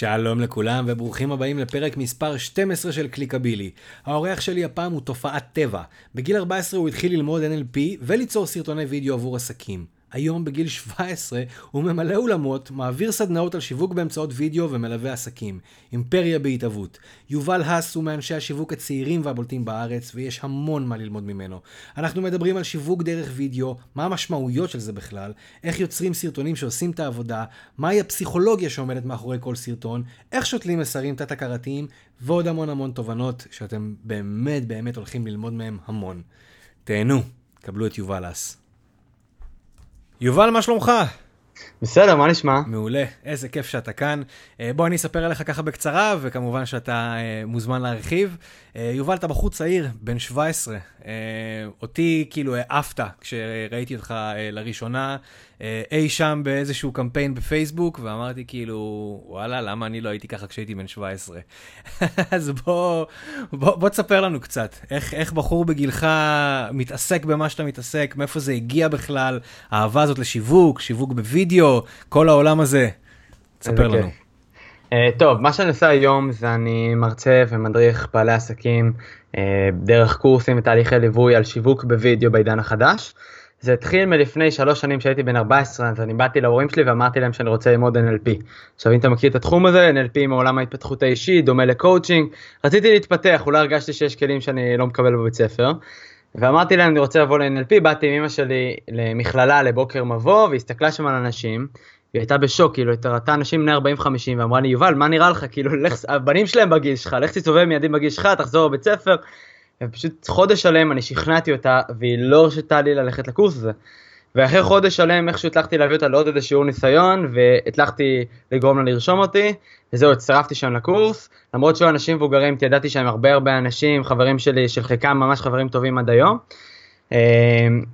שלום לכולם וברוכים הבאים לפרק מספר 12 של קליקבילי. האורח שלי הפעם הוא תופעת טבע. בגיל 14 הוא התחיל ללמוד NLP וליצור סרטוני וידאו עבור עסקים. היום בגיל 17 הוא ממלא אולמות, מעביר סדנאות על שיווק באמצעות וידאו ומלווה עסקים. אימפריה בהתהוות. יובל האס הוא מאנשי השיווק הצעירים והבולטים בארץ, ויש המון מה ללמוד ממנו. אנחנו מדברים על שיווק דרך וידאו, מה המשמעויות של זה בכלל, איך יוצרים סרטונים שעושים את העבודה, מהי הפסיכולוגיה שעומדת מאחורי כל סרטון, איך שותלים מסרים תת-הכרתיים, ועוד המון המון תובנות שאתם באמת באמת הולכים ללמוד מהם המון. תהנו, קבלו את יובל האס. יובל, מה שלומך? בסדר, מה נשמע? מעולה, איזה כיף שאתה כאן. אה, בוא אני אספר עליך ככה בקצרה, וכמובן שאתה אה, מוזמן להרחיב. אה, יובל, אתה בחור צעיר, בן 17. אותי כאילו העפת כשראיתי אותך לראשונה אי שם באיזשהו קמפיין בפייסבוק, ואמרתי כאילו, וואלה, למה אני לא הייתי ככה כשהייתי בן 17? אז בוא, בוא, בוא תספר לנו קצת, איך, איך בחור בגילך מתעסק במה שאתה מתעסק, מאיפה זה הגיע בכלל, האהבה הזאת לשיווק, שיווק בווידאו, כל העולם הזה. תספר לנו. Uh, טוב, מה שאני עושה היום זה אני מרצה ומדריך בעלי עסקים uh, דרך קורסים ותהליכי ליווי על שיווק בווידאו בעידן החדש. זה התחיל מלפני שלוש שנים שהייתי בן 14, אז אני באתי להורים שלי ואמרתי להם שאני רוצה ללמוד NLP. עכשיו אם אתה מכיר את התחום הזה, NLP מעולם ההתפתחות האישית, דומה לקואוצ'ינג, רציתי להתפתח, אולי הרגשתי שיש כלים שאני לא מקבל בבית ספר. ואמרתי להם אני רוצה לבוא ל-NLP, באתי עם אמא שלי למכללה לבוקר מבוא, והסתכלה שם על אנשים, היא הייתה בשוק, כאילו, היא ראתה אנשים בני 40-50, ואמרה לי, יובל, מה נראה לך, כאילו, לך, הבנים שלהם בגיל שלך, לך תסתובב עם ילדים בגיל שלך, תחזור לבית ספר, ופשוט חודש שלם אני שכנעתי אותה, והיא לא הרשתה לי ללכת לקורס הזה. ואחרי חודש שלם איכשהו הצלחתי להביא אותה לעוד איזה שיעור ניסיון, והצלחתי לגרום לה לרשום אותי, וזהו, הצטרפתי שם לקורס, למרות שהיו אנשים מבוגרים, ידעתי שהם הרבה הרבה אנשים, חברים שלי, של חלקם ממש חברים טובים עד היום. אמ,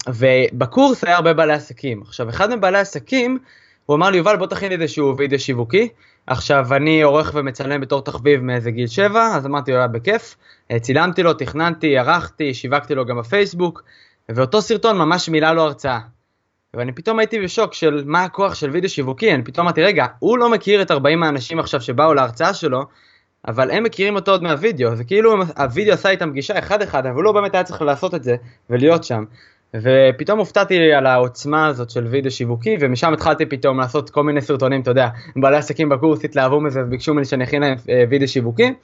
ובקורס היה הרבה בעלי עסקים. עכשיו, אחד מבעלי העסקים, הוא אמר לי, יובל, בוא תכין לי איזשהו וידאו שיווקי. עכשיו, אני עורך ומצלם בתור תחביב מאיזה גיל 7, אז אמרתי לו, בכיף. אה, צילמתי לו, תכננתי, ערכתי, שיווקתי לו גם בפייסבוק, ואותו סרטון ממש מילא לו הרצאה. ואני פתאום הייתי בשוק של מה הכוח של וידאו שיווקי, אני פתאום אמרתי, רגע, הוא לא מכיר את 40 האנשים עכשיו שבאו להרצאה שלו, אבל הם מכירים אותו עוד מהווידאו, זה כאילו הווידאו עשה איתם פגישה אחד אחד, אבל הוא לא באמת היה צריך לעשות את זה ולהיות שם. ופתאום הופתעתי על העוצמה הזאת של וידאו שיווקי, ומשם התחלתי פתאום לעשות כל מיני סרטונים, אתה יודע, בעלי עסקים בקורס התלהבו מזה וביקשו ממני שאני אכין להם אה, וידאו שיווקי,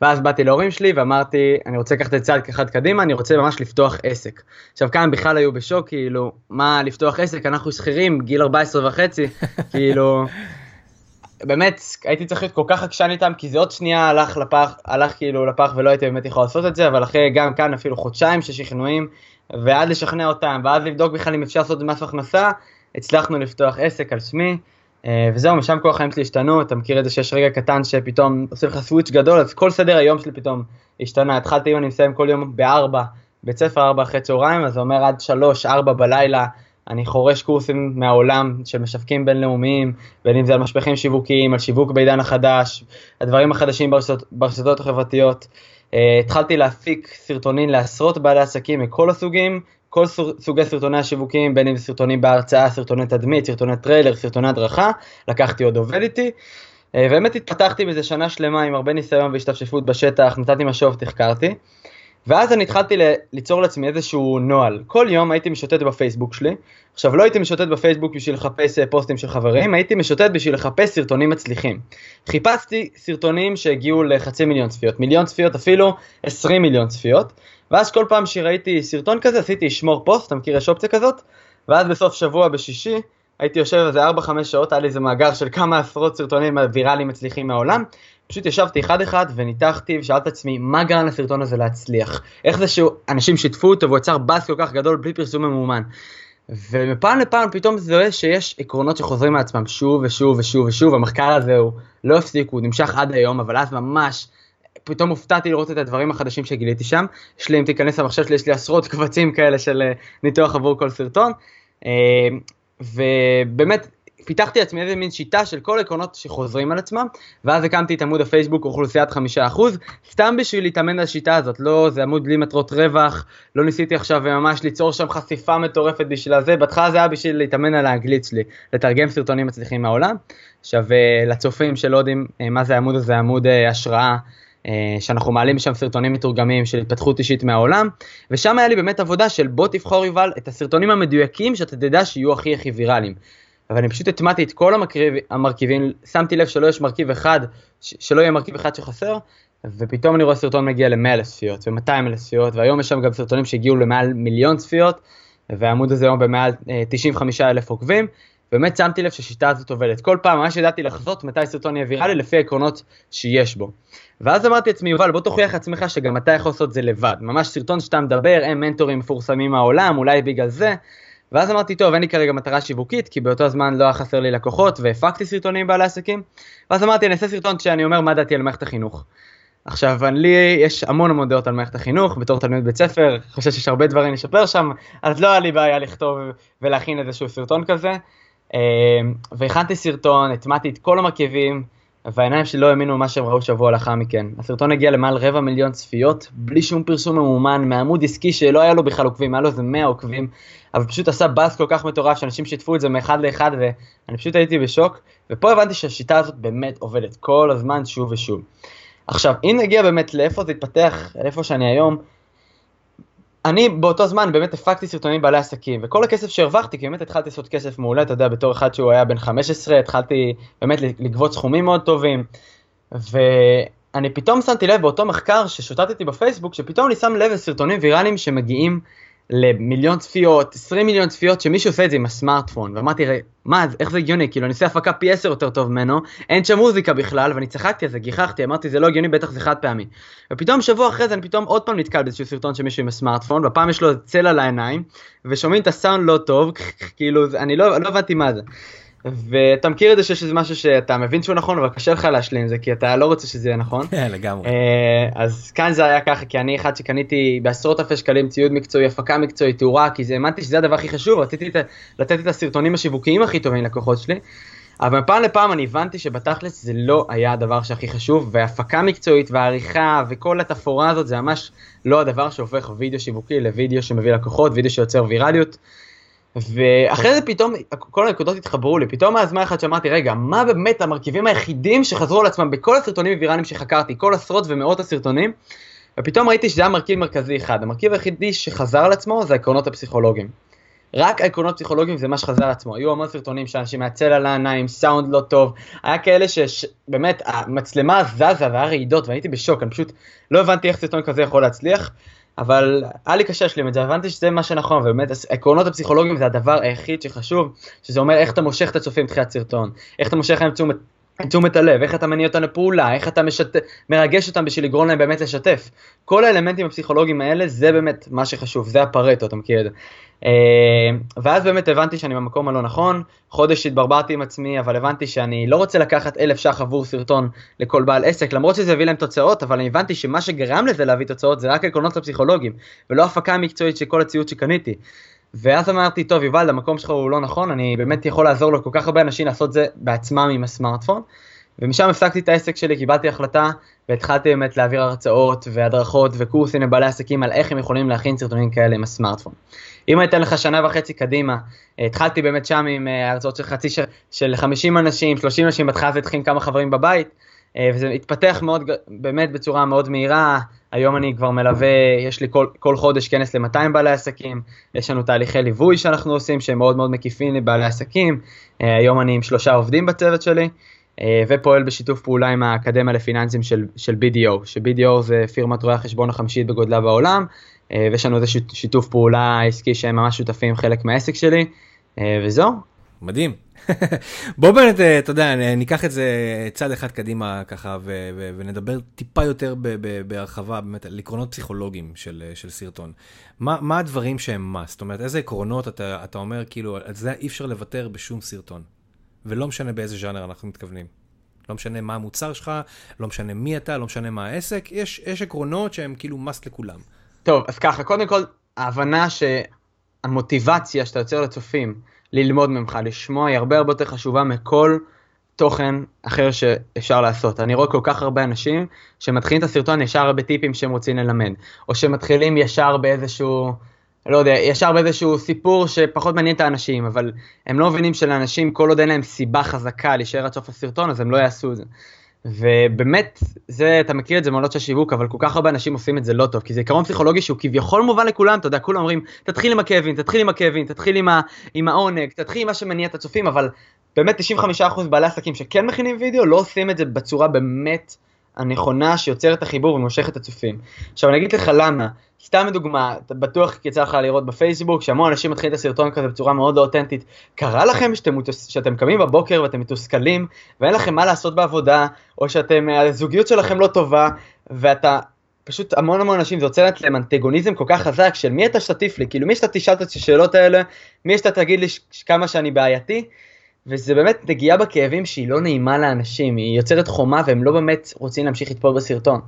ואז באתי להורים שלי ואמרתי, אני רוצה לקחת את צעד אחד קדימה, אני רוצה ממש לפתוח עסק. עכשיו כאן בכלל היו בשוק, כאילו, מה לפתוח עסק, אנחנו שכירים, גיל 14 וחצי, כאילו... באמת הייתי צריך להיות כל כך עקשן איתם כי זה עוד שנייה הלך לפח הלך כאילו לפח ולא הייתי באמת יכול לעשות את זה אבל אחרי גם כאן אפילו חודשיים של שכנועים ועד לשכנע אותם, ואז לבדוק בכלל אם אפשר לעשות מס הכנסה, הצלחנו לפתוח עסק על שמי, אה, וזהו, משם כל החיים שלי השתנו, אתה מכיר את זה שיש רגע קטן שפתאום עושה לך סוויץ' גדול, אז כל סדר היום שלי פתאום השתנה, התחלתי אם אני מסיים כל יום בארבע, בית ספר ארבע אחרי צהריים, אז זה אומר עד שלוש, ארבע בלילה, אני חורש קורסים מהעולם של משווקים בינלאומיים, בין אם זה על משפחים שיווקיים, על שיווק בעידן החדש, הדברים החדשים ברשתות, ברשתות החברתיות. Uh, התחלתי להפיק סרטונים לעשרות בעלי עסקים מכל הסוגים, כל סוגי סרטוני השיווקים, בין אם זה סרטונים בהרצאה, סרטוני תדמית, סרטוני טריילר, סרטוני הדרכה, לקחתי עוד עובד איתי. Uh, באמת התפתחתי בזה שנה שלמה עם הרבה ניסיון והשתפשפות בשטח, נתתי משוב, תחקרתי. ואז אני התחלתי ליצור לעצמי איזשהו נוהל. כל יום הייתי משוטט בפייסבוק שלי. עכשיו לא הייתי משוטט בפייסבוק בשביל לחפש אה, פוסטים של חברים, הייתי משוטט בשביל לחפש סרטונים מצליחים. חיפשתי סרטונים שהגיעו לחצי מיליון צפיות, מיליון צפיות אפילו 20 מיליון צפיות. ואז כל פעם שראיתי סרטון כזה עשיתי שמור פוסט, אתה מכיר יש אופציה כזאת? ואז בסוף שבוע בשישי הייתי יושב איזה 4-5 שעות, היה לי איזה מאגר של כמה עשרות סרטונים ויראליים מצליחים מהעולם, פשוט ישבתי אחד אחד וניתחתי ושאלתי את עצמי מה גרם לסרטון הזה להצליח. איך זה שאנשים שיתפו אותו והוא יצר באז כל כך גדול בלי פרסום ממומן. ומפעם לפעם פתאום זה רואה שיש עקרונות שחוזרים מעצמם שוב ושוב ושוב ושוב, המחקר הזה הוא לא הפסיק, הוא נמשך עד היום, אבל אז ממש פתאום הופתעתי לראות את הדברים החדשים שגיליתי שם. יש לי, אם תיכנס למחשב שלי, יש לי עשרות קבצים כאלה של אה, ניתוח עבור כל סרטון. אה, ובאמת פיתחתי לעצמי איזה מין שיטה של כל עקרונות שחוזרים על עצמם, ואז הקמתי את עמוד הפייסבוק אוכלוסיית חמישה אחוז, סתם בשביל להתאמן על השיטה הזאת, לא, זה עמוד בלי מטרות רווח, לא ניסיתי עכשיו ממש ליצור שם חשיפה מטורפת בשביל זה, בהתחלה זה היה בשביל להתאמן על האנגלית שלי, לתרגם סרטונים מצליחים מהעולם. עכשיו לצופים שלא יודעים מה זה העמוד הזה, עמוד השראה. שאנחנו מעלים שם סרטונים מתורגמים של התפתחות אישית מהעולם, ושם היה לי באמת עבודה של בוא תבחור יובל את הסרטונים המדויקים שאתה תדע שיהיו הכי הכי ויראליים. אבל אני פשוט הטמעתי את כל המרכיב, המרכיבים, שמתי לב שלא יש מרכיב אחד, שלא יהיה מרכיב אחד שחסר, ופתאום אני רואה סרטון מגיע ל-100 אלף צפיות ו-200 אלף צפיות, והיום יש שם גם סרטונים שהגיעו למעל מיליון צפיות, והעמוד הזה היום במעל 95 אה, אלף עוקבים, באמת שמתי לב שהשיטה הזאת עובדת. כל פעם ממש ידעתי לחזות מתי סרטון יהיה ויראלי לפי העקרונות שיש בו. ואז אמרתי לעצמי, יובל, בוא תוכיח לעצמך שגם אתה יכול לעשות את זה לבד. ממש סרטון שאתה מדבר, הם מנטורים מפורסמים מהעולם, אולי בגלל זה. ואז אמרתי, טוב, אין לי כרגע מטרה שיווקית, כי באותו זמן לא היה חסר לי לקוחות, והפקתי סרטונים בעלי עסקים. ואז אמרתי, אני אעשה סרטון כשאני אומר מה דעתי על מערכת החינוך. עכשיו, לי יש המון המון דעות על מערכת החינוך, בתור תלמיד בית ספר, חושב שיש הרבה דברים לשפר שם, אז לא היה לי בעיה לכתוב ולהכין איזשהו סרטון כזה. אה, והכנתי סרטון, הטמעתי את כל המרכיבים, והעיניים שלי לא האמינו מה שהם ראו שבוע לאחר מכן. הסרטון הגיע למעל רבע מיליון צפיות, בלי שום פרסום ממומן, מעמוד עסקי שלא היה לו בכלל עוקבים, היה לו איזה 100 עוקבים, אבל פשוט עשה באז כל כך מטורף שאנשים שיתפו את זה מאחד לאחד, ואני פשוט הייתי בשוק, ופה הבנתי שהשיטה הזאת באמת עובדת כל הזמן שוב ושוב. עכשיו, אם נגיע באמת לאיפה זה התפתח, לאיפה שאני היום, אני באותו זמן באמת הפקתי סרטונים בעלי עסקים, וכל הכסף שהרווחתי, כי באמת התחלתי לעשות כסף מעולה, אתה יודע, בתור אחד שהוא היה בן 15, התחלתי באמת לגבות סכומים מאוד טובים, ואני פתאום שמתי לב באותו מחקר ששוטטתי בפייסבוק, שפתאום אני שם לב לסרטונים ויראליים שמגיעים למיליון צפיות, 20 מיליון צפיות, שמישהו עושה את זה עם הסמארטפון, ואמרתי, מה, איך זה הגיוני, כאילו אני עושה הפקה פי 10 יותר טוב ממנו, אין שם מוזיקה בכלל, ואני צחקתי על זה, גיחכתי, אמרתי, זה לא הגיוני, בטח זה חד פעמי. ופתאום שבוע אחרי זה אני פתאום עוד פעם נתקל באיזשהו סרטון של מישהו עם הסמארטפון, והפעם יש לו צל על העיניים, ושומעים את הסאונד לא טוב, כאילו, אני לא, לא הבנתי מה זה. ואתה מכיר את זה שיש איזה משהו שאתה מבין שהוא נכון אבל קשה לך להשלים זה כי אתה לא רוצה שזה יהיה נכון. כן, לגמרי. אה, אז כאן זה היה ככה כי אני אחד שקניתי בעשרות אלפי שקלים ציוד מקצועי הפקה מקצועית תאורה כי זה האמנתי שזה הדבר הכי חשוב רציתי לתת את הסרטונים השיווקיים הכי טובים ללקוחות שלי. אבל מפעם לפעם אני הבנתי שבתכלס זה לא היה הדבר שהכי חשוב והפקה מקצועית והעריכה וכל התפאורה הזאת זה ממש לא הדבר שהופך וידאו שיווקי לוידאו שמביא לקוחות וידאו שיוצר ויראליות. ואחרי זה פתאום כל הנקודות התחברו לי, פתאום מהזמן אחד שאמרתי, רגע, מה באמת המרכיבים היחידים שחזרו על עצמם בכל הסרטונים הוויראליים שחקרתי, כל עשרות ומאות הסרטונים, ופתאום ראיתי שזה היה מרכיב מרכזי אחד, המרכיב היחידי שחזר על עצמו זה העקרונות הפסיכולוגיים. רק העקרונות הפסיכולוגיים זה מה שחזר על עצמו, היו המון סרטונים שאנשים מהצל על העיניים, סאונד לא טוב, היה כאלה שבאמת המצלמה זזה והיה רעידות והייתי בשוק, אני פשוט לא הבנתי איך סרטון כזה יכול להצליח. אבל היה לי קשה להשלים את זה, הבנתי שזה מה שנכון, ובאמת העקרונות הפסיכולוגיים זה הדבר היחיד שחשוב, שזה אומר איך אתה מושך את הצופים בתחילת סרטון, איך אתה מושך להם תשומת, תשומת הלב, איך אתה מניע אותם לפעולה, איך אתה משת... מרגש אותם בשביל לגרום להם באמת לשתף. כל האלמנטים הפסיכולוגיים האלה זה באמת מה שחשוב, זה הפרטו, אתה מכיר את זה. אה, ואז באמת הבנתי שאני במקום הלא נכון, חודש התברברתי עם עצמי, אבל הבנתי שאני לא רוצה לקחת אלף ש"ח עבור סרטון לכל בעל עסק, למרות שזה הביא להם תוצאות, אבל אני הבנתי שמה שגרם לזה להביא תוצאות זה רק עקרונות הפסיכולוגיים, ולא הפקה מקצועית של כל הציוד שקניתי. ואז אמרתי, טוב יובל, המקום שלך הוא לא נכון, אני באמת יכול לעזור לכל כך הרבה אנשים לעשות זה בעצמם עם הסמארטפון. ומשם הפסקתי את העסק שלי, קיבלתי החלטה והתחלתי באמת להעביר הרצאות והדרכות וקורסים לבעלי עסקים על איך הם יכולים להכין סרטונים כאלה עם הסמארטפון. אם אני אתן לך שנה וחצי קדימה, התחלתי באמת שם עם אה, הרצאות של חצי. של 50 אנשים, 30 אנשים, בהתחלה זה התחיל כמה חברים בבית, וזה התפתח מאוד, באמת בצורה מאוד מהירה, היום אני כבר מלווה, יש לי כל, כל חודש כנס ל-200 בעלי עסקים, יש לנו תהליכי ליווי שאנחנו עושים שהם מאוד מאוד מקיפים לבעלי עסקים, אה, היום אני עם שלושה עובדים בצוות שלי, ופועל בשיתוף פעולה עם האקדמיה לפיננסים של, של BDO, ש-BDO זה פירמת רואי החשבון החמישית בגודלה בעולם, אה, ויש לנו איזה שיתוף פעולה עסקי שהם ממש שותפים חלק מהעסק שלי, אה, וזהו. מדהים. בוא באמת, אה, אתה יודע, ניקח את זה צעד אחד קדימה ככה ו- ו- ונדבר טיפה יותר ב- ב- בהרחבה באמת על עקרונות פסיכולוגיים של, של סרטון. מה, מה הדברים שהם must? זאת אומרת, איזה עקרונות אתה, אתה אומר, כאילו, על זה אי אפשר לוותר בשום סרטון. ולא משנה באיזה ז'אנר אנחנו מתכוונים. לא משנה מה המוצר שלך, לא משנה מי אתה, לא משנה מה העסק, יש, יש עקרונות שהם כאילו must לכולם. טוב, אז ככה, קודם כל, ההבנה המוטיבציה שאתה יוצר לצופים ללמוד ממך, לשמוע, היא הרבה הרבה יותר חשובה מכל תוכן אחר שאפשר לעשות. אני רואה כל כך הרבה אנשים שמתחילים את הסרטון ישר בטיפים שהם רוצים ללמד, או שמתחילים ישר באיזשהו, לא יודע, ישר באיזשהו סיפור שפחות מעניין את האנשים, אבל הם לא מבינים שלאנשים, כל עוד אין להם סיבה חזקה להישאר עד סוף הסרטון, אז הם לא יעשו את זה. ובאמת, זה, אתה מכיר את זה מעונות של שיווק, אבל כל כך הרבה אנשים עושים את זה לא טוב, כי זה עיקרון פסיכולוגי שהוא כביכול מובן לכולם, אתה יודע, כולם אומרים, תתחיל עם הכאבים, תתחיל עם הכאבים, תתחיל עם, ה, עם העונג, תתחיל עם מה שמניע את הצופים, אבל באמת 95% בעלי עסקים שכן מכינים וידאו, לא עושים את זה בצורה באמת הנכונה שיוצרת את החיבור ומושכת את הצופים. עכשיו אני אגיד לך למה, סתם לדוגמה, אתה בטוח יצא לך לראות בפייסבוק שהמון אנשים מתחילים את הסרטון כזה בצורה מאוד לא אותנטית. קרה לכם שאתם, שאתם קמים בבוקר ואתם מתוסכלים ואין לכם מה לעשות בעבודה, או שאתם, הזוגיות שלכם לא טובה, ואתה פשוט המון המון אנשים, זה יוצר להם אנטגוניזם כל כך חזק של מי אתה שתטיף לי, כאילו מי שאתה תשאל את השאלות האלה, מי שאתה תגיד לי כמה שאני בעייתי, וזה באמת נגיעה בכאבים שהיא לא נעימה לאנשים, היא יוצרת חומה והם לא באמת רוצים להמשיך לטפול בסרטון.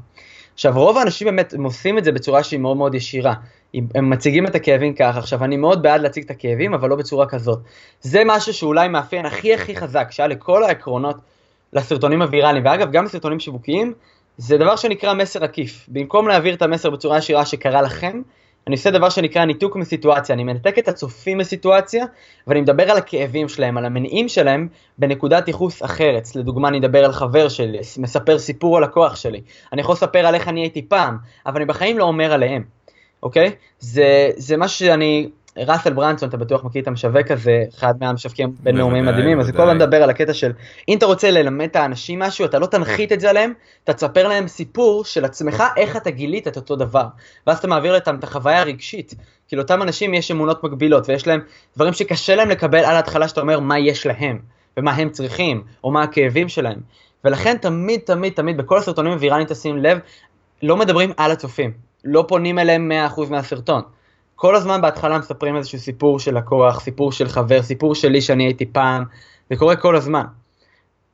עכשיו רוב האנשים באמת הם עושים את זה בצורה שהיא מאוד מאוד ישירה, הם מציגים את הכאבים ככה, עכשיו אני מאוד בעד להציג את הכאבים אבל לא בצורה כזאת. זה משהו שאולי מאפיין הכי הכי חזק שהיה לכל העקרונות לסרטונים הוויראליים, ואגב גם סרטונים שיווקיים, זה דבר שנקרא מסר עקיף. במקום להעביר את המסר בצורה ישירה שקרה לכם, אני עושה דבר שנקרא ניתוק מסיטואציה, אני מנתק את הצופים מסיטואציה, ואני מדבר על הכאבים שלהם, על המניעים שלהם, בנקודת ייחוס אחרת. לדוגמה, אני אדבר על חבר שלי, מספר סיפור על לקוח שלי. אני יכול לספר על איך אני הייתי פעם, אבל אני בחיים לא אומר עליהם, אוקיי? זה, זה משהו שאני ראסל ברנסון, אתה בטוח מכיר את המשווק הזה, אחד מהמשווקים בינלאומיים מדהימים, אז כל הזמן מדבר על הקטע של אם אתה רוצה ללמד את האנשים משהו, אתה לא תנחית את זה עליהם, אתה תספר להם סיפור של עצמך, איך אתה גילית את אותו דבר, ואז אתה מעביר להם את החוויה הרגשית, כי לאותם אנשים יש אמונות מגבילות, ויש להם דברים שקשה להם לקבל על ההתחלה שאתה אומר מה יש להם, ומה הם צריכים, או מה הכאבים שלהם, ולכן תמיד תמיד תמיד בכל הסרטונים הוויראליים תשים לב, לא מדברים על הצופים, לא פונים אליהם 100% מהסרטון. כל הזמן בהתחלה מספרים איזשהו סיפור של לקוח, סיפור של חבר, סיפור שלי שאני הייתי פעם, זה קורה כל הזמן.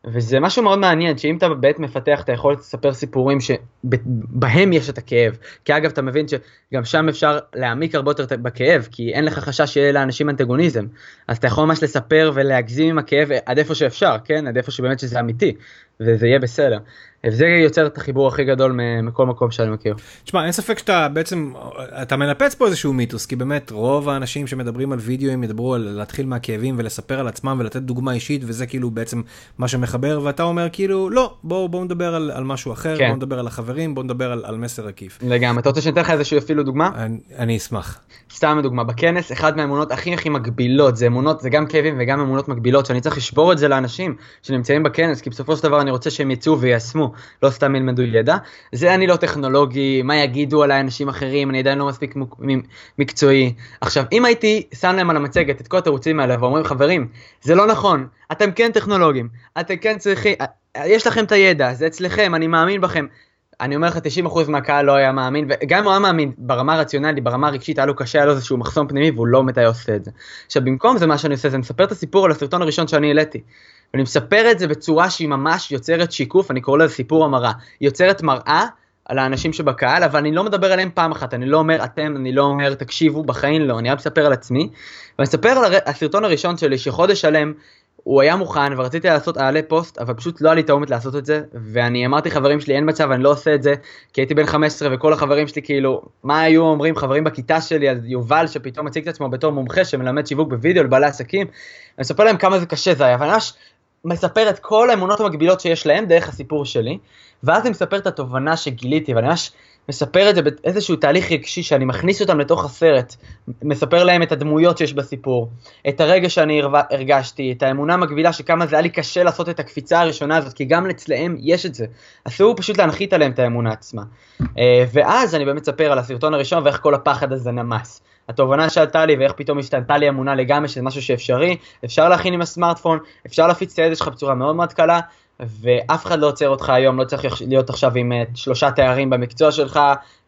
וזה משהו מאוד מעניין, שאם אתה באמת מפתח את היכולת לספר סיפורים שבהם יש את הכאב, כי אגב אתה מבין שגם שם אפשר להעמיק הרבה יותר בכאב, כי אין לך חשש שיהיה לאנשים אנטגוניזם, אז אתה יכול ממש לספר ולהגזים עם הכאב עד איפה שאפשר, כן? עד איפה שבאמת שזה אמיתי, וזה יהיה בסדר. וזה יוצר את החיבור הכי גדול מכל מקום שאני מכיר. תשמע, אין ספק שאתה בעצם, אתה מנפץ פה איזשהו מיתוס, כי באמת רוב האנשים שמדברים על וידאו הם ידברו על להתחיל מהכאבים ולספר על עצמם ולתת דוגמה אישית, וזה כאילו בעצם מה שמחבר, ואתה אומר כאילו, לא, בואו בוא נדבר על, על משהו אחר, כן. בואו נדבר על החברים, בואו נדבר על, על מסר עקיף. לגמרי, אתה רוצה שאני אתן לך איזשהו אפילו דוגמה? אני, אני אשמח. סתם דוגמה, בכנס, אחד מהאמונות הכי הכי מגבילות, זה אמונות, זה גם כאבים וגם אמונות מגבילות, שאני צריך לשבור את זה לאנשים שנמצאים בכנס, כי בסופו של דבר אני רוצה שהם יצאו ויישמו, לא סתם ילמדו ידע. זה אני לא טכנולוגי, מה יגידו עליי אנשים אחרים, אני עדיין לא מספיק מקצועי. עכשיו, אם הייתי שם להם על המצגת את כל התירוצים האלה ואומרים, חברים, זה לא נכון, אתם כן טכנולוגים, אתם כן צריכים, יש לכם את הידע, זה אצלכם, אני מאמין בכם. אני אומר לך 90% מהקהל לא היה מאמין, וגם הוא היה מאמין ברמה הרציונלית, ברמה הרגשית, היה לו קשה, היה לו איזשהו מחסום פנימי והוא לא מתי עושה את זה. עכשיו במקום זה מה שאני עושה זה מספר את הסיפור על הסרטון הראשון שאני העליתי. ואני מספר את זה בצורה שהיא ממש יוצרת שיקוף, אני קורא לזה סיפור המראה. היא יוצרת מראה על האנשים שבקהל, אבל אני לא מדבר עליהם פעם אחת, אני לא אומר אתם, אני לא אומר תקשיבו, בחיים לא, אני רק מספר על עצמי. ואני מספר על הסרטון הראשון שלי, שחודש שלם הוא היה מוכן ורציתי לעשות אעלה פוסט אבל פשוט לא היה לי את לעשות את זה ואני אמרתי חברים שלי אין מצב אני לא עושה את זה כי הייתי בן 15 וכל החברים שלי כאילו מה היו אומרים חברים בכיתה שלי על יובל שפתאום מציג את עצמו בתור מומחה שמלמד שיווק בווידאו לבעלי עסקים. אני אספר להם כמה זה קשה זה היה אבל ממש מספר את כל האמונות המקבילות שיש להם דרך הסיפור שלי ואז אני מספר את התובנה שגיליתי ואני ממש מספר את זה באיזשהו תהליך רגשי שאני מכניס אותם לתוך הסרט, מספר להם את הדמויות שיש בסיפור, את הרגע שאני הרגשתי, את האמונה המקבילה שכמה זה היה לי קשה לעשות את הקפיצה הראשונה הזאת, כי גם אצלם יש את זה. אסור פשוט להנחית עליהם את האמונה עצמה. אה, ואז אני באמת מספר על הסרטון הראשון ואיך כל הפחד הזה נמס. התובנה שעלתה לי ואיך פתאום השתנתה לי אמונה לגמרי שזה משהו שאפשרי, אפשר להכין עם הסמארטפון, אפשר להפיץ את הידע שלך בצורה מאוד מאוד קלה, ואף אחד לא עוצר אותך היום, לא צריך להיות עכשיו עם אה, שלושה תארים במקצוע שלך,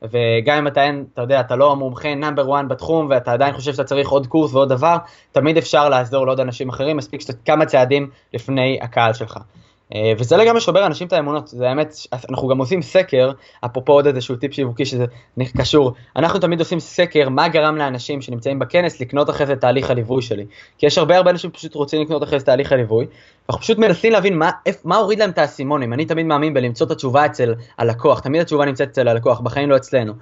וגם אם אתה אין, אתה יודע, אתה לא המומחה נאמבר 1 בתחום, ואתה עדיין חושב שאתה צריך עוד קורס ועוד דבר, תמיד אפשר לעזור לעוד אנשים אחרים, מספיק שאתה כמה צעדים לפני הקהל שלך. אה, וזה לגמרי שובר אנשים את האמונות, זה האמת, אנחנו גם עושים סקר, אפרופו עוד איזשהו טיפ שיווקי שזה קשור, אנחנו תמיד עושים סקר מה גרם לאנשים שנמצאים בכנס לקנות אחרי זה תהליך הליווי שלי, כי יש הרבה הרבה אנשים שפשוט רוצים לקנות אחרי זה תהליך הליווי, אנחנו פשוט מנסים להבין מה, מה הוריד להם את האסימונים, אני תמיד מאמין בלמצוא את התשובה אצל הלקוח, תמיד התשובה נמצאת אצל הלקוח, בחיים לא אצלנו,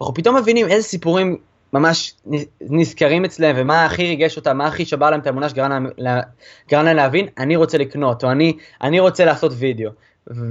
אנחנו פתאום מבינים איזה סיפורים ממש נזכרים אצלם ומה הכי ריגש אותם, מה הכי שבר להם את האמונה שגרם להם להבין, אני רוצה לקנות, או אני, אני רוצה לעשות וידאו.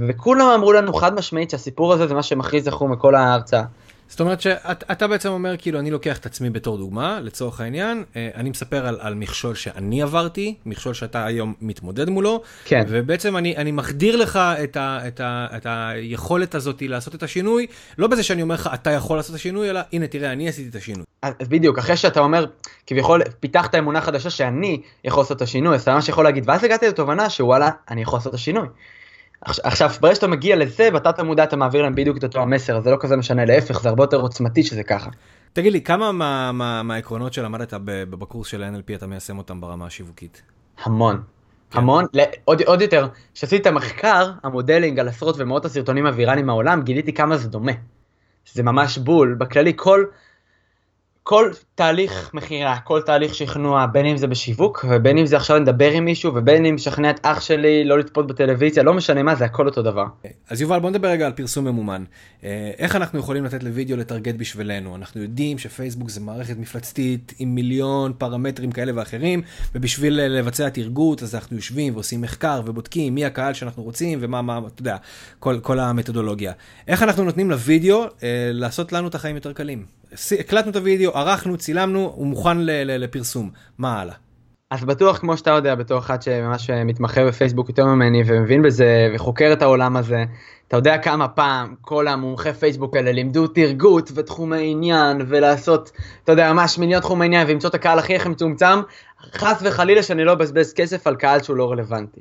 וכולם אמרו לנו חד משמעית שהסיפור הזה זה מה שמכריז זכור מכל ההרצאה. זאת אומרת שאתה בעצם אומר, כאילו, אני לוקח את עצמי בתור דוגמה, לצורך העניין, אה, אני מספר על, על מכשול שאני עברתי, מכשול שאתה היום מתמודד מולו, כן. ובעצם אני, אני מחדיר לך את, ה, את, ה, את היכולת הזאת לעשות את השינוי, לא בזה שאני אומר לך, אתה יכול לעשות את השינוי, אלא, הנה, תראה, אני עשיתי את השינוי. בדיוק, אחרי שאתה אומר, כביכול, פיתחת אמונה חדשה שאני יכול לעשות את השינוי, אז אתה ממש יכול להגיד, ואז הגעתי לתובנה שוואלה, אני יכול לעשות את השינוי. עכשיו, ברגע שאתה מגיע לזה, בתת המודע אתה מעביר להם בדיוק את אותו המסר, זה לא כזה משנה, להפך, זה הרבה יותר עוצמתי שזה ככה. תגיד לי, כמה מה, מה, מהעקרונות שלמדת בקורס של ה-NLP אתה מיישם אותם ברמה השיווקית? המון. כן. המון, עוד, עוד יותר, כשעשיתי את המחקר, המודלינג על עשרות ומאות הסרטונים הוויראליים מהעולם, גיליתי כמה זה דומה. זה ממש בול, בכללי כל, כל תהליך מכירה, כל תהליך שכנוע, בין אם זה בשיווק, ובין אם זה עכשיו לדבר עם מישהו, ובין אם לשכנע את אח שלי לא לצפות בטלוויזיה, לא משנה מה, זה הכל אותו דבר. אז יובל, בוא נדבר רגע על פרסום ממומן. אה, איך אנחנו יכולים לתת לוידאו לטרגט בשבילנו? אנחנו יודעים שפייסבוק זה מערכת מפלצתית עם מיליון פרמטרים כאלה ואחרים, ובשביל לבצע תרגות, אז אנחנו יושבים ועושים מחקר ובודקים מי הקהל שאנחנו רוצים, ומה, מה, אתה יודע, כל, כל המתודולוגיה. איך אנחנו נותנים לוידאו אה, לעשות לנו את החיים יותר קלים? הקלטנו את הוידאו, ערכנו, צילמנו, הוא מוכן לפרסום. מה הלאה? אז בטוח, כמו שאתה יודע, בתור אחד שממש מתמחה בפייסבוק יותר ממני ומבין בזה וחוקר את העולם הזה, אתה יודע כמה פעם כל המומחי פייסבוק האלה לימדו תרגות ותחומי עניין ולעשות, אתה יודע, ממש מיליון תחומי עניין ולמצוא את הקהל הכי הכי מצומצם, חס וחלילה שאני לא אבזבז כסף על קהל שהוא לא רלוונטי.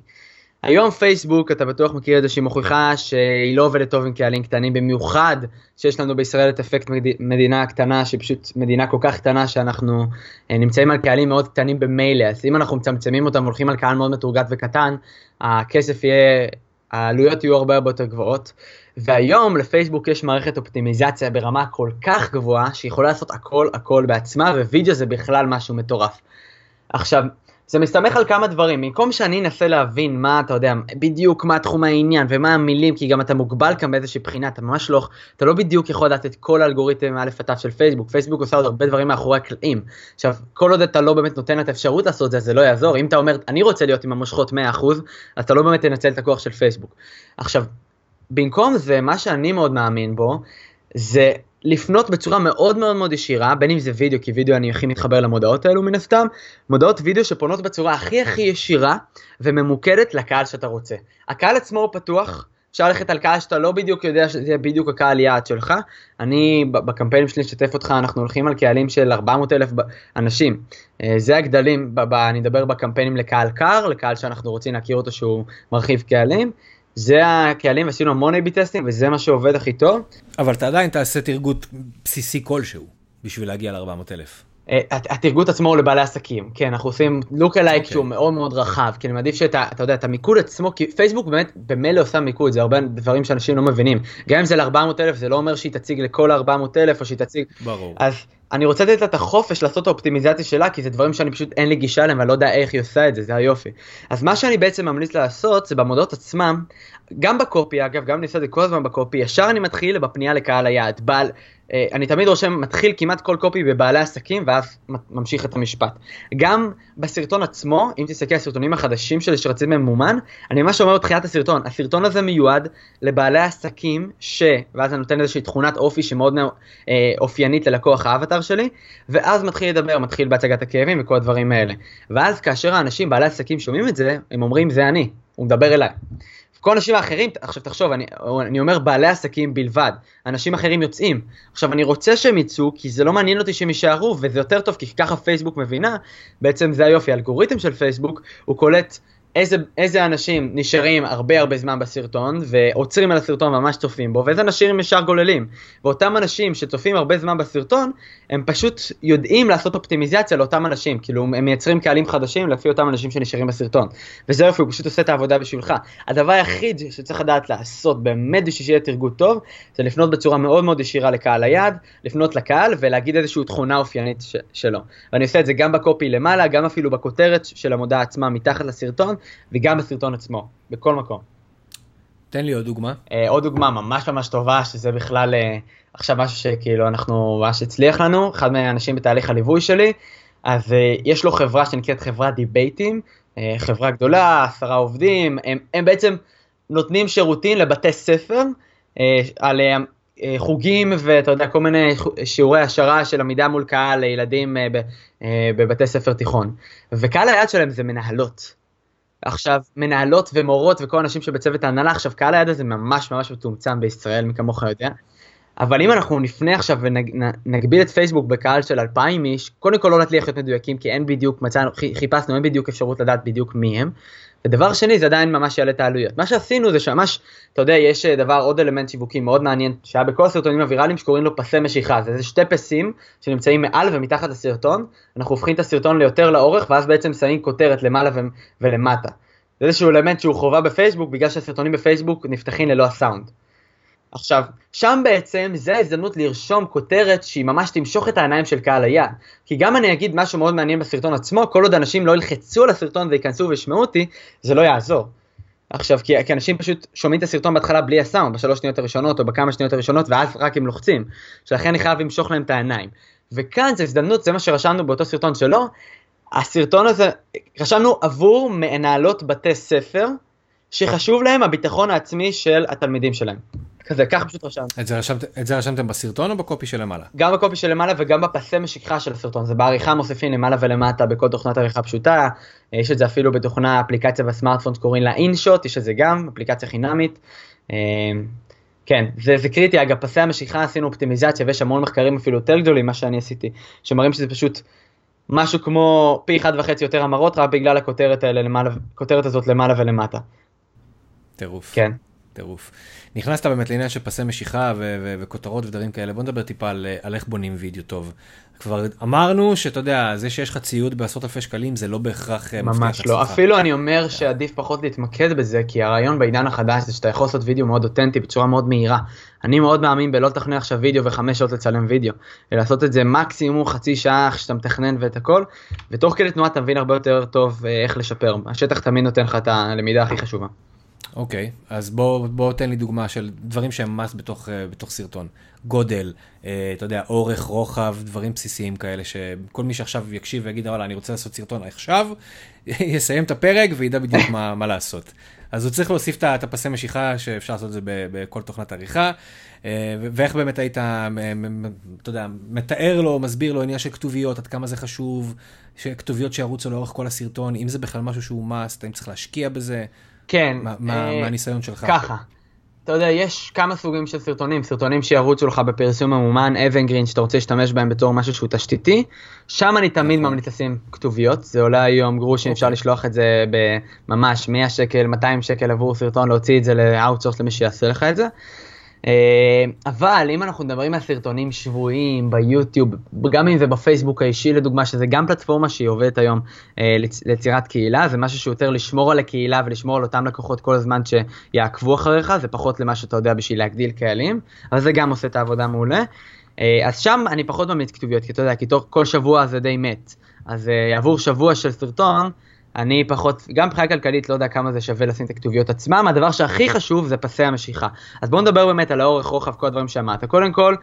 היום פייסבוק, אתה בטוח מכיר את זה שהיא מוכיחה שהיא לא עובדת טוב עם קהלים קטנים, במיוחד שיש לנו בישראל את אפקט מדינה קטנה, שהיא פשוט מדינה כל כך קטנה שאנחנו אה, נמצאים על קהלים מאוד קטנים במילא, אז אם אנחנו מצמצמים אותם והולכים על קהל מאוד מתורגת וקטן, הכסף יהיה, העלויות יהיו הרבה הרבה יותר גבוהות. והיום לפייסבוק יש מערכת אופטימיזציה ברמה כל כך גבוהה, שיכולה לעשות הכל הכל בעצמה, ווידאו זה בכלל משהו מטורף. עכשיו, זה מסתמך על כמה דברים, במקום שאני אנסה להבין מה, אתה יודע, בדיוק מה תחום העניין ומה המילים, כי גם אתה מוגבל כאן באיזושהי בחינה, אתה ממש לא, אתה לא בדיוק יכול לדעת את כל האלגוריתם א' עד של פייסבוק, פייסבוק עושה עוד הרבה דברים מאחורי הקלעים. עכשיו, כל עוד אתה לא באמת נותן את האפשרות לעשות זה, זה לא יעזור, אם אתה אומר, אני רוצה להיות עם המושכות 100%, אז אתה לא באמת תנצל את הכוח של פייסבוק. עכשיו, במקום זה, מה שאני מאוד מאמין בו, זה לפנות בצורה מאוד מאוד מאוד ישירה, בין אם זה וידאו, כי וידאו אני הכי מתחבר למודעות האלו מן הסתם, מודעות וידאו שפונות בצורה הכי הכי ישירה וממוקדת לקהל שאתה רוצה. הקהל עצמו הוא פתוח, אפשר ללכת על קהל שאתה לא בדיוק יודע שזה בדיוק הקהל יעד שלך. אני בקמפיינים שלי אשתף אותך, אנחנו הולכים על קהלים של 400 אלף אנשים. אה, זה הגדלים, אני אדבר בקמפיינים לקהל קר, לקהל שאנחנו רוצים להכיר אותו שהוא מרחיב קהלים. זה הקהלים, עשינו המון A-B טסטים וזה מה שעובד הכי טוב. אבל אתה עדיין תעשה תרגות בסיסי כלשהו בשביל להגיע ל-400 אלף. אה, התרגות עצמו הוא לבעלי עסקים, כן, אנחנו עושים לוק אלייק okay. שהוא מאוד מאוד רחב, כי אני מעדיף שאתה, אתה יודע, את המיקוד עצמו, כי פייסבוק באמת במילא עושה מיקוד, זה הרבה דברים שאנשים לא מבינים. גם אם זה ל-400 אלף, זה לא אומר שהיא תציג לכל 400 אלף, או שהיא תציג... ברור. אז אני רוצה לתת לה את החופש לעשות את האופטימיזציה שלה, כי זה דברים שאני פשוט אין לי גישה אליהם, ואני לא יודע איך היא עושה את זה, זה היופי. אז מה שאני בעצם ממליץ לעשות, זה במודעות עצמם, גם בקופי, אגב, גם אני עושה את זה כל הזמן בקופי, ישר אני מתחיל בפנייה לקהל היעד. בעל, אה, אני תמיד רושם, מתחיל כמעט כל קופי בבעלי עסקים, ואז ממשיך את המשפט. גם בסרטון עצמו, אם תסתכל על הסרטונים החדשים שלי שרציתי ממומן, אני ממש אומר בתחילת הסרטון, הסרטון הזה מיועד לבעלי עסקים ש... ואז אני נותן איזושהי תכונת אופי שמאוד אה, אופיינית ללקוח האבטר שלי, ואז מתחיל לדבר, מתחיל בהצגת הכאבים וכל הדברים האלה. ואז כאשר האנשים, בעלי עסקים, שומעים את זה, הם אומרים, זה אני, הוא מדבר אליי. כל האנשים האחרים, עכשיו תחשוב, אני, אני אומר בעלי עסקים בלבד, אנשים אחרים יוצאים. עכשיו אני רוצה שהם יצאו, כי זה לא מעניין אותי שהם יישארו, וזה יותר טוב, כי ככה פייסבוק מבינה, בעצם זה היופי, האלגוריתם של פייסבוק, הוא קולט איזה, איזה אנשים נשארים הרבה הרבה זמן בסרטון ועוצרים על הסרטון וממש צופים בו ואיזה אנשים ישר גוללים. ואותם אנשים שצופים הרבה זמן בסרטון הם פשוט יודעים לעשות אופטימיזציה לאותם אנשים כאילו הם מייצרים קהלים חדשים לפי אותם אנשים שנשארים בסרטון. וזה יופי הוא פשוט עושה את העבודה בשבילך. הדבר היחיד שצריך לדעת לעשות באמת בשביל שיהיה תרגות טוב זה לפנות בצורה מאוד מאוד ישירה לקהל היעד לפנות לקהל ולהגיד איזושהי תכונה אופיינית ש- שלו. ואני עושה את זה גם בקופי למעלה גם אפילו בכותרת של המודעה עצמה מתחת לסרטון. וגם בסרטון עצמו, בכל מקום. תן לי עוד דוגמה. אה, עוד דוגמה ממש ממש טובה, שזה בכלל אה, עכשיו משהו שכאילו אנחנו, ממש הצליח לנו, אחד מהאנשים בתהליך הליווי שלי, אז אה, יש לו חברה שנקראת חברת דיבייטים, אה, חברה גדולה, עשרה עובדים, הם, הם בעצם נותנים שירותים לבתי ספר אה, על אה, חוגים ואתה יודע כל מיני שיעורי השערה של עמידה מול קהל לילדים אה, ב, אה, בבתי ספר תיכון. וקהל היעד שלהם זה מנהלות. עכשיו מנהלות ומורות וכל האנשים שבצוות ההנהלה עכשיו קהל היד הזה ממש ממש מצומצם בישראל מי כמוך יודע. אבל אם אנחנו נפנה עכשיו ונגביל את פייסבוק בקהל של 2,000 איש, קודם כל לא נצליח להיות מדויקים כי אין בדיוק, מצאנו, חיפשנו, אין בדיוק אפשרות לדעת בדיוק מי הם. ודבר שני זה עדיין ממש יעלה את העלויות. מה שעשינו זה שממש, אתה יודע, יש דבר, עוד אלמנט שיווקי מאוד מעניין שהיה בכל הסרטונים הוויראליים שקוראים לו פסי משיכה. זה שתי פסים שנמצאים מעל ומתחת לסרטון, אנחנו הופכים את הסרטון ליותר לאורך ואז בעצם שמים כותרת למעלה ו- ולמטה. זה איזשהו אלמנט שהוא חובה בפייסבוק בגלל שהסרטונים בפייסבוק נפתחים ללא הסאונד. עכשיו, שם בעצם זה ההזדמנות לרשום כותרת שהיא ממש תמשוך את העיניים של קהל היעד. כי גם אני אגיד משהו מאוד מעניין בסרטון עצמו, כל עוד אנשים לא ילחצו על הסרטון וייכנסו וישמעו אותי, זה לא יעזור. עכשיו, כי, כי אנשים פשוט שומעים את הסרטון בהתחלה בלי הסאונד, בשלוש שניות הראשונות או בכמה שניות הראשונות, ואז רק הם לוחצים. שלכן אני חייב למשוך להם את העיניים. וכאן זו הזדמנות, זה מה שרשמנו באותו סרטון שלו, הסרטון הזה, רשמנו עבור מנהלות בתי ספר, שחשוב להם הביטחון העצמי של התלמידים שלהם. כזה, ככה פשוט רשמתי. את זה, רשמת, את זה רשמתם בסרטון או בקופי של למעלה? גם בקופי של למעלה וגם בפסי משיכה של הסרטון, זה בעריכה מוסיפים למעלה ולמטה בכל תוכנת עריכה פשוטה, יש את זה אפילו בתוכנה אפליקציה בסמארטפון שקוראים לה אינשוט, יש את זה גם, אפליקציה חינמית. כן, זה, זה קריטי, אגב, פסי המשיכה עשינו אופטימיזציה ויש המון מחקרים אפילו יותר גדולים, מה שאני עשיתי, שמראים שזה פשוט משהו כמו פי אחד וחצי יותר המרות רק בגלל הכותרת האלה למעלה, הכותרת הזאת למעלה ולמטה. טירוף. כן. טירוף. נכנסת באמת לעניין של פסי משיכה ו- ו- וכותרות ודברים כאלה, בוא נדבר טיפה על, על איך בונים וידאו טוב. כבר אמרנו שאתה יודע, זה שיש לך ציוד בעשרות אלפי שקלים זה לא בהכרח אה, ממש לא, אפילו אני אומר שעדיף פחות להתמקד בזה, כי הרעיון בעידן החדש זה שאתה יכול לעשות וידאו מאוד אותנטי בצורה מאוד מהירה. אני מאוד מאמין בלא לתכנן עכשיו וידאו וחמש שעות לצלם וידאו, אלא לעשות את זה מקסימום חצי שעה שאתה מתכנן ואת הכל, ותוך כדי תנועה אתה מבין הרבה יותר טוב אה, איך לשפר. השטח תמיד נותן לך את הלמידה הכי חשובה. אוקיי, okay, אז בוא, בוא תן לי דוגמה של דברים שהם מס בתוך, uh, בתוך סרטון. גודל, uh, אתה יודע, אורך, רוחב, דברים בסיסיים כאלה, שכל מי שעכשיו יקשיב ויגיד, וואלה, אני רוצה לעשות סרטון עכשיו, יסיים את הפרק וידע בדיוק מה, מה לעשות. אז הוא צריך להוסיף את הפסי משיכה שאפשר לעשות את זה בכל תוכנת עריכה, uh, ואיך באמת היית, אתה יודע, מתאר לו, מסביר לו עניין של כתוביות, עד כמה זה חשוב, כתוביות שירוצו לאורך כל הסרטון, אם זה בכלל משהו שהוא must, האם צריך להשקיע בזה. כן. מה אה, הניסיון שלך? ככה. אתה יודע, יש כמה סוגים של סרטונים, סרטונים שירוצו לך בפרסום ממומן, evergreen, שאתה רוצה להשתמש בהם בתור משהו שהוא תשתיתי, שם אני תמיד נכון. ממליץ לשים כתוביות, זה עולה היום גרושים, אפשר אוקיי. לשלוח את זה בממש 100 שקל, 200 שקל עבור סרטון, להוציא את זה ל outsource למי שיעשה לך את זה. אה, אבל אם אנחנו מדברים על סרטונים שבועיים ביוטיוב, גם אם זה בפייסבוק האישי לדוגמה, שזה גם פלטפורמה שהיא עובדת היום אה, ליצירת קהילה, זה משהו שיותר לשמור על הקהילה ולשמור על אותם לקוחות כל הזמן שיעקבו אחריך, זה פחות למה שאתה יודע בשביל להגדיל קהלים, אבל זה גם עושה את העבודה מעולה. אה, אז שם אני פחות ממליץ כתוביות, כי אתה יודע, כי כל שבוע זה די מת. אז עבור שבוע של סרטון, אני פחות, גם מבחינה כלכלית לא יודע כמה זה שווה לשים את הכתוביות עצמם, הדבר שהכי חשוב זה פסי המשיכה. אז בואו נדבר באמת על האורך, רוחב, כל הדברים שאמרת. קודם כל,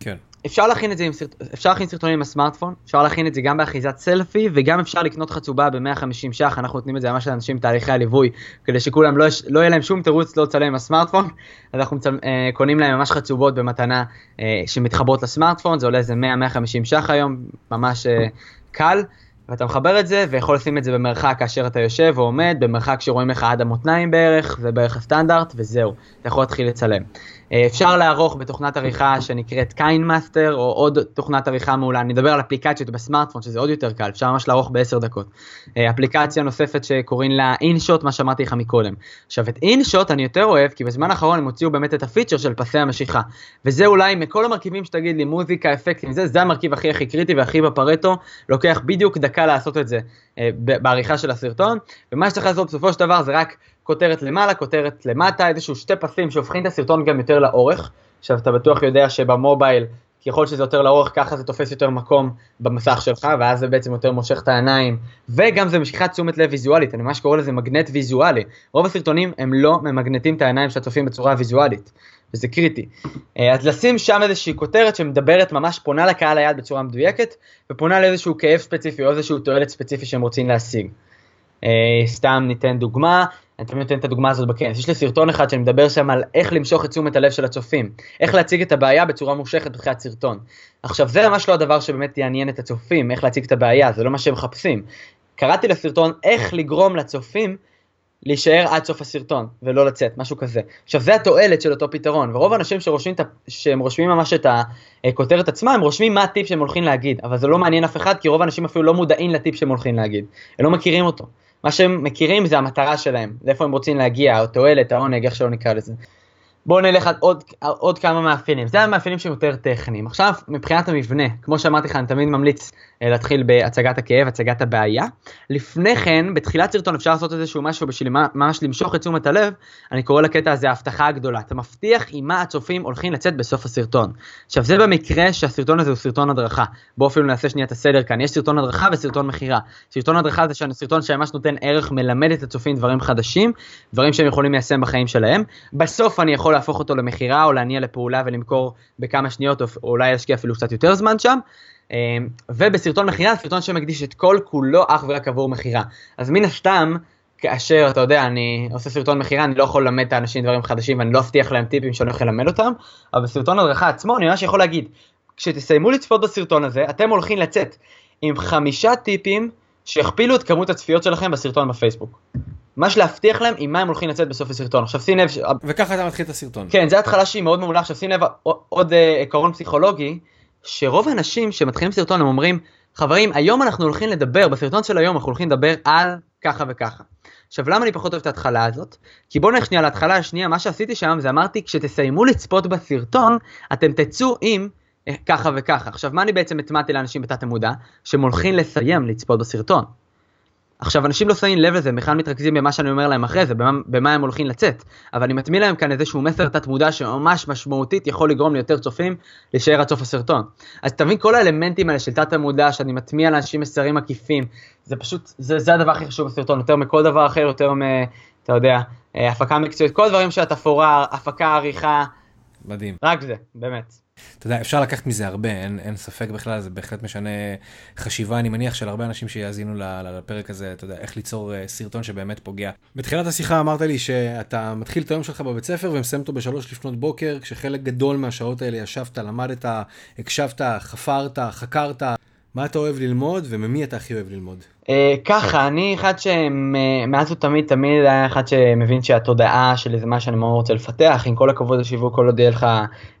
כן. אפשר להכין את זה עם סרט... אפשר להכין סרטונים עם הסמארטפון, אפשר להכין את זה גם באחיזת סלפי, וגם אפשר לקנות חצובה ב-150 ש"ח, אנחנו נותנים את זה ממש לאנשים בתהליכי הליווי, כדי שכולם לא, יש... לא יהיה להם שום תירוץ לא לצלם עם הסמארטפון, אז אנחנו מצל... אה, קונים להם ממש חצובות במתנה אה, שמתחברות לסמארטפון, זה עולה איזה 100-150 ש"ח היום, ממש אה, קל. ואתה מחבר את זה ויכול לשים את זה במרחק כאשר אתה יושב או עומד, במרחק שרואים לך עד המותניים בערך, זה בערך הסטנדרט, וזהו, אתה יכול להתחיל לצלם. אה, אפשר לערוך בתוכנת עריכה שנקראת KineMaster, או עוד תוכנת עריכה מעולה, אני מדבר על אפליקציות בסמארטפון, שזה עוד יותר קל, אפשר ממש לערוך בעשר דקות. אה, אפליקציה נוספת שקוראים לה InShot, מה שאמרתי לך מקודם. עכשיו את InShot אני יותר אוהב, כי בזמן האחרון הם הוציאו באמת את הפיצ'ר של פסי המשיכה, וזה אולי מכל המרכיבים שתגיד לי, מוזיקה, אפקטים, זה, זה המרכיב הכי הכי קריטי והכי בפרטו, לוקח בדיוק דקה לעשות את זה אה, בעריכה של הסרטון, ומה שצריך לעשות בסופו של דבר זה רק כותרת למעלה, כותרת למטה, איזשהו שתי פסים שהופכים את הסרטון גם יותר לאורך. עכשיו אתה בטוח יודע שבמובייל, ככל שזה יותר לאורך, ככה זה תופס יותר מקום במסך שלך, ואז זה בעצם יותר מושך את העיניים, וגם זה משיכת תשומת לב ויזואלית, אני ממש קורא לזה מגנט ויזואלי. רוב הסרטונים הם לא ממגנטים את העיניים של הצופים בצורה ויזואלית, וזה קריטי. אה, אז לשים שם איזושהי כותרת שמדברת, ממש פונה לקהל היד בצורה מדויקת, ופונה לאיזשהו כאב ספציפי או איזשהו תועלת ספציפי שהם רוצים להשיג. Uh, סתם ניתן דוגמה, אני תמיד נותן את הדוגמה הזאת בכנס, יש לי סרטון אחד שאני מדבר שם על איך למשוך את תשומת הלב של הצופים, איך להציג את הבעיה בצורה מושכת בתחילת סרטון. עכשיו זה ממש לא הדבר שבאמת יעניין את הצופים, איך להציג את הבעיה, זה לא מה שהם מחפשים. קראתי לסרטון איך לגרום לצופים להישאר עד סוף הסרטון ולא לצאת, משהו כזה. עכשיו זה התועלת של אותו פתרון, ורוב האנשים שרושמים, שהם רושמים ממש את הכותרת עצמה, הם רושמים מה הטיפ שהם הולכים להגיד, אבל זה לא מעניין אף אחד, כי רוב האנשים אפילו לא מודעים לטיפ שהם הולכים להגיד, הם לא מכירים אותו. מה שהם מכירים זה המטרה שלהם, לאיפה הם רוצים להגיע, התועלת, העונג, איך שלא נקרא לזה. בואו נלך על עוד, עוד כמה מאפיינים, זה המאפיינים שהם יותר טכניים. עכשיו, מבחינת המבנה, כמו שאמרתי לך, אני תמיד ממליץ להתחיל בהצגת הכאב, הצגת הבעיה. לפני כן, בתחילת סרטון אפשר לעשות איזשהו משהו בשביל ממש למשוך את תשומת הלב, אני קורא לקטע הזה ההבטחה הגדולה. אתה מבטיח עם מה הצופים הולכים לצאת בסוף הסרטון. עכשיו, זה במקרה שהסרטון הזה הוא סרטון הדרכה. בואו אפילו נעשה שנייה את הסדר כאן, יש סרטון הדרכה וסרטון מכירה. סרטון הדרכה זה סרטון שממש נותן ערך, מלמד את הצופים דברים חדשים, דברים שהם יכולים ליישם בחיים שלהם. בסוף אני יכול להפוך אותו למכירה או להניע לפעולה ולמכור בכמה שניות, או אולי להשקיע אפילו קצת יותר זמן שם. אמ, ובסרטון מכירה, סרטון שמקדיש את כל כולו אך ורק עבור מכירה. אז מן הסתם, כאשר, אתה יודע, אני עושה סרטון מכירה, אני לא יכול ללמד את האנשים דברים חדשים ואני לא אבטיח להם טיפים שאני הולך ללמד אותם, אבל בסרטון הדרכה עצמו אני ממש יכול להגיד, כשתסיימו לצפות בסרטון הזה, אתם הולכים לצאת עם חמישה טיפים שיכפילו את כמות הצפיות שלכם בסרטון בפייסבוק. ממש להבטיח להם עם מה הם הולכים לצאת בסוף הסרטון. עכשיו שים לב... ש... וככה אתה מתחיל את הסרטון. כן, זו התחלה שהיא מאוד מעולה. עכשיו שים לב עוד אה, עקרון פסיכולוגי, שרוב האנשים שמתחילים סרטון הם אומרים, חברים, היום אנחנו הולכים לדבר, בסרטון של היום אנחנו הולכים לדבר על ככה וככה. עכשיו למה אני פחות אוהב את ההתחלה הזאת? כי בואו נלך שנייה להתחלה השנייה, מה שעשיתי שם זה אמרתי כשתסיימו לצפות בסרטון, אתם תצאו עם אה, ככה וככה. עכשיו מה אני בעצם הטמעתי לאנשים בתת המודע? שהם הולכים לסיים לצפות בסרטון. עכשיו אנשים לא שמים לב לזה, בכלל מתרכזים במה שאני אומר להם אחרי זה, במה, במה הם הולכים לצאת, אבל אני מטמיע להם כאן איזשהו מסר תת מודע שממש משמעותית יכול לגרום ליותר צופים להישאר עד סוף הסרטון. אז תבין כל האלמנטים האלה של תת המודע שאני מטמיע לאנשים מסרים עקיפים, זה פשוט, זה, זה הדבר הכי חשוב בסרטון, יותר מכל דבר אחר, יותר מ... אתה יודע, אה, הפקה מקצועית, כל הדברים של התפאורה, הפקה, עריכה. מדהים. רק זה, באמת. אתה יודע, אפשר לקחת מזה הרבה, אין, אין ספק בכלל, זה בהחלט משנה חשיבה, אני מניח, של הרבה אנשים שיאזינו לפרק הזה, אתה יודע, איך ליצור אה, סרטון שבאמת פוגע. בתחילת השיחה אמרת לי שאתה מתחיל את היום שלך בבית ספר ומסיים אותו בשלוש לפנות בוקר, כשחלק גדול מהשעות האלה ישבת, למדת, הקשבת, חפרת, חקרת. מה אתה אוהב ללמוד וממי אתה הכי אוהב ללמוד? אה, ככה, אני אחד שמאז ותמיד תמיד היה אחד שמבין שהתודעה שלי זה מה שאני מאוד רוצה לפתח, עם כל הכבוד לשיווק, כל עוד יהיה לך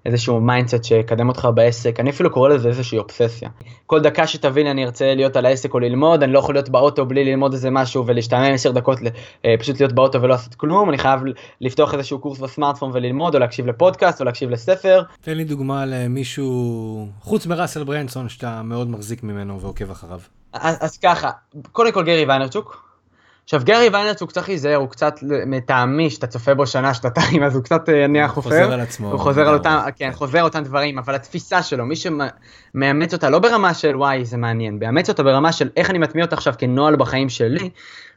איזשהו mindset שיקדם אותך בעסק, אני אפילו קורא לזה איזושהי אובססיה. כל דקה שתבין אני ארצה להיות על העסק או ללמוד, אני לא יכול להיות באוטו בלי ללמוד איזה משהו ולהשתעמם 10 דקות אה, פשוט להיות באוטו ולא לעשות כלום, אני חייב לפתוח איזשהו קורס בסמארטפון וללמוד או להקשיב לפודקאסט או להקשיב לספר. תן לי דוגמה למישהו, חוץ מראסל ברנסון שאתה מאוד מחזיק ממנו ועוקב אחריו. אז, אז ככה, קודם כל גרי ויינרצ'וק. עכשיו גרי ויינרצ'וק צריך להיזהר, הוא קצת מטעמי שאתה צופה בו שנה, שנתיים, אז הוא קצת אה, נהיה חופר. חוזר על עצמו. הוא חוזר על אותם, כן, חוזר אותם דברים, אבל התפיסה שלו, מי שמאמץ אותה לא ברמה של וואי זה מעניין, מאמץ אותה ברמה של איך אני מטמיע אותה עכשיו כנוהל בחיים שלי,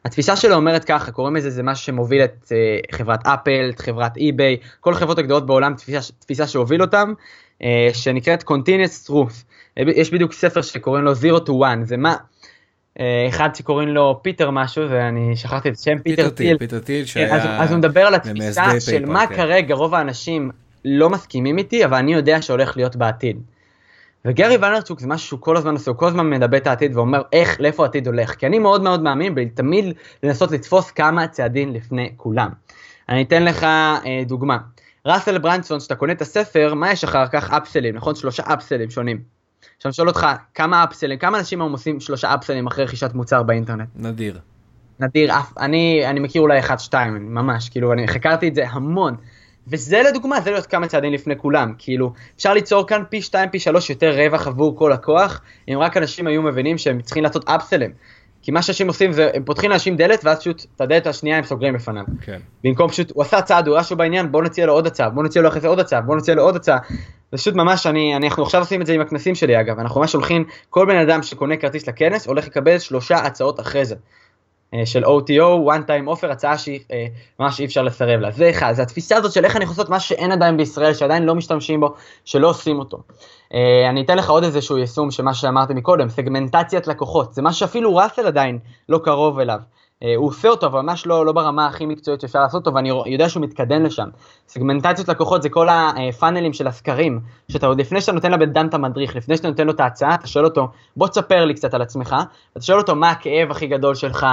התפיסה שלו אומרת ככה, קוראים לזה, זה משהו שמוביל את uh, חברת אפל, את חברת אי-ביי, כל החברות הגדולות בעולם, תפיסה, תפיסה שהוביל אותם, uh, שנקראת Contrarian Truth. יש בדיוק ספר שקוראים לו Zero to One, זה מה, אה, אחד שקוראים לו פיטר משהו, ואני שכחתי את השם, פיטר טיל. פיטר טיל שהיה... כן, אז, אז הוא מדבר על התפיסה של מה כן. כרגע רוב האנשים לא מסכימים איתי, אבל אני יודע שהולך להיות בעתיד. וגרי ונרצ'וק זה משהו שהוא כל הזמן עושה, הוא כל הזמן מדבר את העתיד ואומר איך, לאיפה העתיד הולך. כי אני מאוד מאוד מאמין בתמיד לנסות לתפוס כמה צעדים לפני כולם. אני אתן לך אה, דוגמה. ראסל ברנסון, כשאתה קונה את הספר, מה יש אחר כך? אפסלים, נכון? שלושה אפסלים שונים. עכשיו שואל אותך, כמה אפסלים, כמה אנשים היום עושים שלושה אפסלים אחרי רכישת מוצר באינטרנט? נדיר. נדיר, אף, אני, אני מכיר אולי אחד, שתיים, ממש, כאילו, אני חקרתי את זה המון. וזה לדוגמה, זה להיות כמה צעדים לפני כולם, כאילו, אפשר ליצור כאן פי שתיים, פי שלוש יותר רווח עבור כל לקוח, אם רק אנשים היו מבינים שהם צריכים לעשות אפסלים. כי מה שאנשים עושים זה, הם פותחים לאנשים דלת, ואז פשוט את הדלת השנייה הם סוגרים בפניו. כן. במקום פשוט, הוא עשה צעד, הוא ראה שהוא בעניין, בוא נציע לו עוד הצעה, בוא נציע לו אחרי זה עוד הצעה, בוא נציע לו עוד הצעה. זה פשוט ממש, אני, אני, אנחנו עכשיו עושים את זה עם הכנסים שלי אגב, אנחנו ממש הולכים, כל בן אדם שקונה כרטיס לכנס, הולך לקבל שלושה הצעות אחרי זה. אה, של OTO, one time offer, הצעה שממש אי אפשר לסרב לה. זה אחד, זה התפיסה הזאת של איך אני יכול לעשות משהו שאין עדיין בישראל, שעדיין לא משתמשים בו, שלא עושים אותו. אה, אני אתן לך עוד איזשהו יישום של מה שאמרתי מקודם, סגמנטציית לקוחות, זה משהו שאפילו ראסל עדיין לא קרוב אליו. אה, הוא עושה אותו, אבל ממש לא, לא ברמה הכי מקצועית שאפשר לעשות אותו, ואני יודע שהוא מתקדם לשם. סגמנטציות לקוחות זה כל הפאנלים של הסקרים, שאתה עוד לפני שאתה נותן לבן אדם את המדריך, לפני שאתה נותן לו את ההצעה, אתה שואל אותו, בוא תספר לי קצת על עצמך, אתה שואל אותו מה הכאב הכי גדול שלך,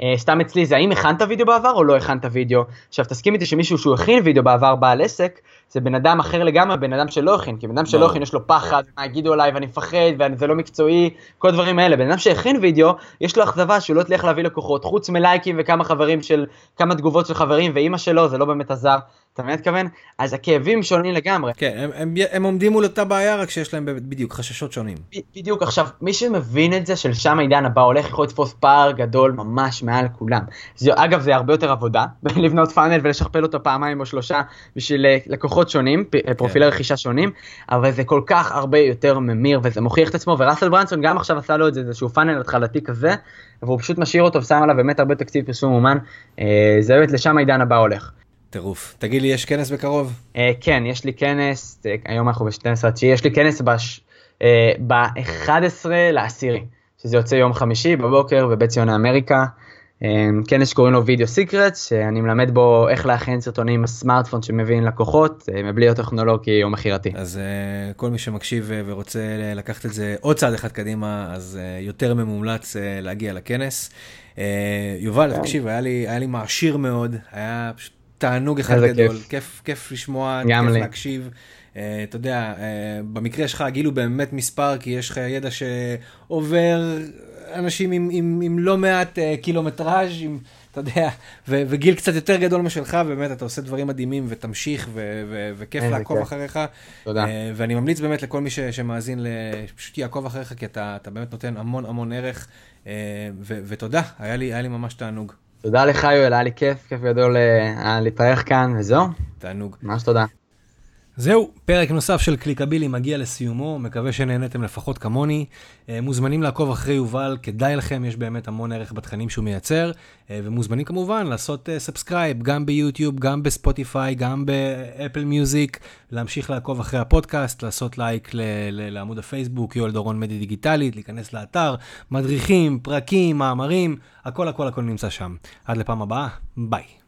אה, סתם אצלי זה האם הכנת וידאו בעבר או לא הכנת וידאו. עכשיו תסכים איתי שמישהו שהוא הכין וידאו בעבר בעל עסק, זה בן אדם אחר לגמרי, בן אדם שלא הכין, כי בן אדם שלא הכין יש לו פחד, מה יגידו עליי ואני מפחד וזה לא מקצועי, כל הדברים האלה. בן אדם שהכין וידאו, יש לו אכזבה שהוא לא הצליח להביא לקוחות, חוץ מלייקים וכמה חברים של, כמה תגובות של חברים, ואימא שלו זה לא באמת עזר. אתה מבין מתכוון? אז הכאבים שונים לגמרי. כן, הם, הם, הם עומדים מול אותה בעיה, רק שיש להם בדיוק חששות שונים. ב, בדיוק, עכשיו, מי שמבין את זה של שם העידן הבא הולך יכול לתפוס פער גדול ממש מעל כולם. זה, אגב, זה הרבה יותר עבודה, לבנות פאנל ולשכפל אותו פעמיים או שלושה בשביל אה, לקוחות שונים, כן. פרופילי רכישה שונים, אבל זה כל כך הרבה יותר ממיר וזה מוכיח את עצמו, וראסל ברנסון גם עכשיו עשה לו את זה, איזשהו פאנל התחלתי כזה, והוא פשוט משאיר אותו ושם עליו באמת הרבה תקציב פרסום אומן, אה, זה באמת לשם העידן הבא הולך. טירוף. תגיד לי, יש כנס בקרוב? Uh, כן, יש לי כנס, uh, היום אנחנו ב-12 9, יש לי כנס ב-11 uh, לעשירי, שזה יוצא יום חמישי בבוקר בבית ציוני אמריקה. Um, כנס שקוראים לו וידאו סיקרט, שאני מלמד בו איך להכין סרטונים בסמארטפון שמבין לקוחות, מבלי להיות טכנולוגי או מכירתי. אז כל מי שמקשיב ורוצה לקחת את זה עוד צעד אחד קדימה, אז יותר ממומלץ להגיע לכנס. יובל, כן. תקשיב, היה לי, היה לי מעשיר מאוד, היה פשוט תענוג אחד גדול, כיף. כיף, כיף לשמוע, כיף לי. להקשיב. Uh, אתה יודע, uh, במקרה שלך הגיל הוא באמת מספר, כי יש לך ידע שעובר אנשים עם, עם, עם לא מעט uh, קילומטראז', עם, אתה יודע, ו, וגיל קצת יותר גדול משלך, ובאמת אתה עושה דברים מדהימים, ותמשיך, ו, ו, וכיף לעקוב כיף. אחריך. תודה. Uh, ואני ממליץ באמת לכל מי ש, שמאזין, פשוט יעקוב אחריך, כי אתה, אתה באמת נותן המון המון ערך, uh, ו, ותודה, היה לי, היה לי ממש תענוג. תודה לך יואל, היה לי כיף, כיף גדול אה, להתארח כאן, וזהו. תענוג. ממש תודה. זהו, פרק נוסף של קליקבילי מגיע לסיומו, מקווה שנהנתם לפחות כמוני. אה, מוזמנים לעקוב אחרי יובל, כדאי לכם, יש באמת המון ערך בתכנים שהוא מייצר. אה, ומוזמנים כמובן לעשות subscribe, גם ביוטיוב, גם בספוטיפיי, גם באפל מיוזיק, להמשיך לעקוב אחרי הפודקאסט, לעשות לייק לעמוד הפייסבוק, יואל דורון מדיה דיגיטלית, להיכנס לאתר, מדריכים, פרקים, מאמרים, הכל הכל הכל נמצא שם. עד לפעם הבאה, ביי.